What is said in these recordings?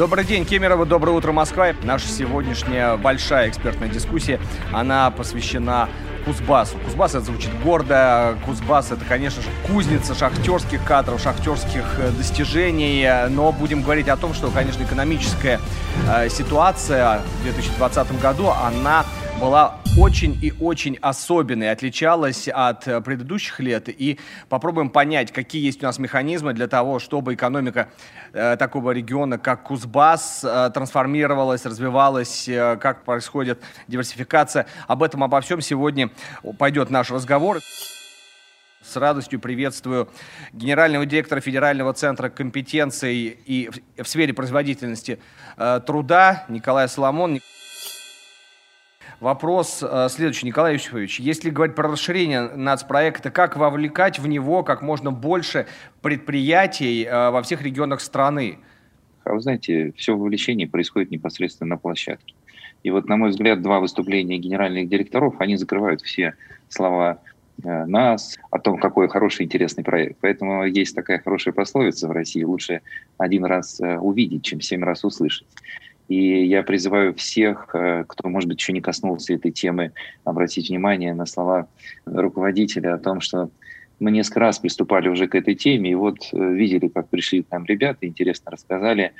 Добрый день, Кемерово, доброе утро, Москва. Наша сегодняшняя большая экспертная дискуссия, она посвящена Кузбассу. Кузбасс это звучит гордо. Кузбасс это, конечно же, кузница шахтерских кадров, шахтерских э, достижений. Но будем говорить о том, что, конечно, экономическая э, ситуация в 2020 году, она была очень и очень особенной, отличалась от э, предыдущих лет. И попробуем понять, какие есть у нас механизмы для того, чтобы экономика э, такого региона, как Кузбасс, э, трансформировалась, развивалась, э, как происходит диверсификация. Об этом, обо всем сегодня пойдет наш разговор. С радостью приветствую генерального директора Федерального центра компетенций и в, в сфере производительности э, труда Николая Соломон. Вопрос э, следующий, Николай Юсифович. Если говорить про расширение нацпроекта, как вовлекать в него как можно больше предприятий э, во всех регионах страны? А вы знаете, все вовлечение происходит непосредственно на площадке. И вот, на мой взгляд, два выступления генеральных директоров, они закрывают все слова э, нас, о том, какой хороший, интересный проект. Поэтому есть такая хорошая пословица в России, лучше один раз увидеть, чем семь раз услышать. И я призываю всех, э, кто, может быть, еще не коснулся этой темы, обратить внимание на слова руководителя о том, что мы несколько раз приступали уже к этой теме, и вот э, видели, как пришли к нам ребята, интересно рассказали.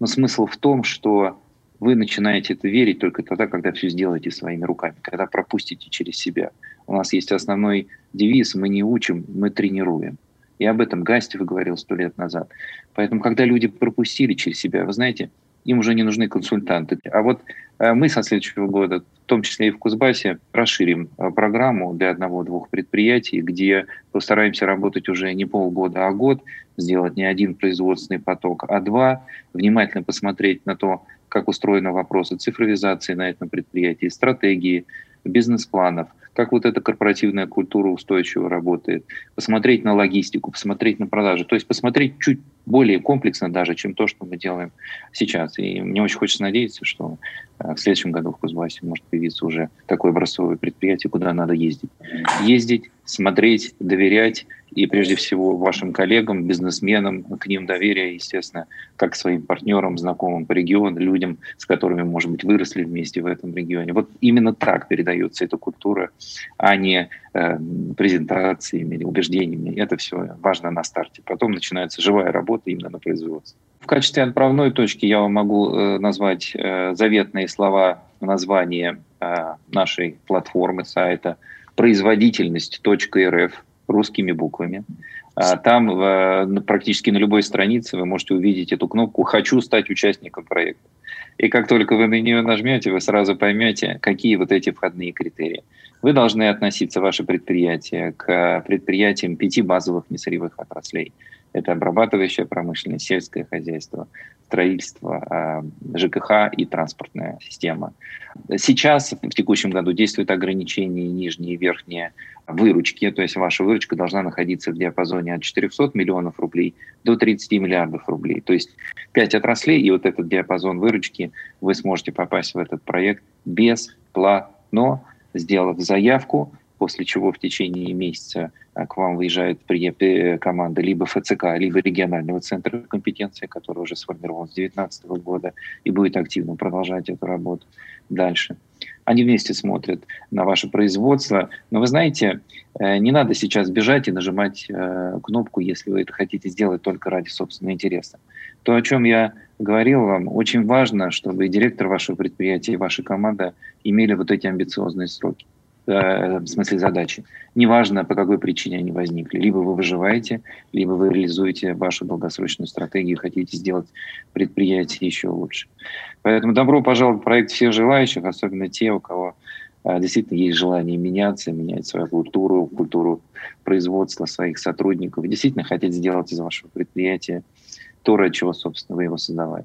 Но смысл в том, что вы начинаете это верить только тогда, когда все сделаете своими руками, когда пропустите через себя. У нас есть основной девиз «Мы не учим, мы тренируем». И об этом Гастев говорил сто лет назад. Поэтому, когда люди пропустили через себя, вы знаете, им уже не нужны консультанты. А вот э, мы со следующего года, в том числе и в Кузбассе, расширим э, программу для одного-двух предприятий, где постараемся работать уже не полгода, а год, сделать не один производственный поток, а два, внимательно посмотреть на то, как устроены вопросы цифровизации на этом предприятии, стратегии, бизнес-планов, как вот эта корпоративная культура устойчиво работает, посмотреть на логистику, посмотреть на продажи, то есть посмотреть чуть более комплексно даже, чем то, что мы делаем сейчас. И мне очень хочется надеяться, что э, в следующем году в Кузбассе может появиться уже такое образцовое предприятие, куда надо ездить. Ездить, смотреть, доверять, и прежде всего вашим коллегам, бизнесменам, к ним доверие, естественно, как к своим партнерам, знакомым по региону, людям, с которыми, может быть, выросли вместе в этом регионе. Вот именно так передается эта культура, а не э, презентациями или убеждениями. Это все важно на старте. Потом начинается живая работа именно на производстве. В качестве отправной точки я вам могу э, назвать э, заветные слова названия э, нашей платформы сайта производительность.рф русскими буквами. А там практически на любой странице вы можете увидеть эту кнопку «Хочу стать участником проекта». И как только вы на нее нажмете, вы сразу поймете, какие вот эти входные критерии. Вы должны относиться, ваше предприятие, к предприятиям пяти базовых несырьевых отраслей. Это обрабатывающая промышленность, сельское хозяйство, строительство, а, ЖКХ и транспортная система. Сейчас, в текущем году, действуют ограничения нижние и верхние выручки, то есть ваша выручка должна находиться в диапазоне от 400 миллионов рублей до 30 миллиардов рублей. То есть 5 отраслей, и вот этот диапазон выручки вы сможете попасть в этот проект бесплатно, сделав заявку, после чего в течение месяца а, к вам выезжает команда либо ФЦК, либо регионального центра компетенции, который уже сформирован с 2019 года и будет активно продолжать эту работу дальше. Они вместе смотрят на ваше производство. Но вы знаете, э, не надо сейчас бежать и нажимать э, кнопку, если вы это хотите сделать только ради собственного интереса. То, о чем я говорил вам, очень важно, чтобы директор вашего предприятия и ваша команда имели вот эти амбициозные сроки. Э, в смысле задачи. Неважно, по какой причине они возникли. Либо вы выживаете, либо вы реализуете вашу долгосрочную стратегию, хотите сделать предприятие еще лучше. Поэтому добро пожаловать в проект всех желающих, особенно те, у кого э, действительно есть желание меняться, менять свою культуру, культуру производства своих сотрудников, действительно хотеть сделать из вашего предприятия то, ради чего, собственно, вы его создавали.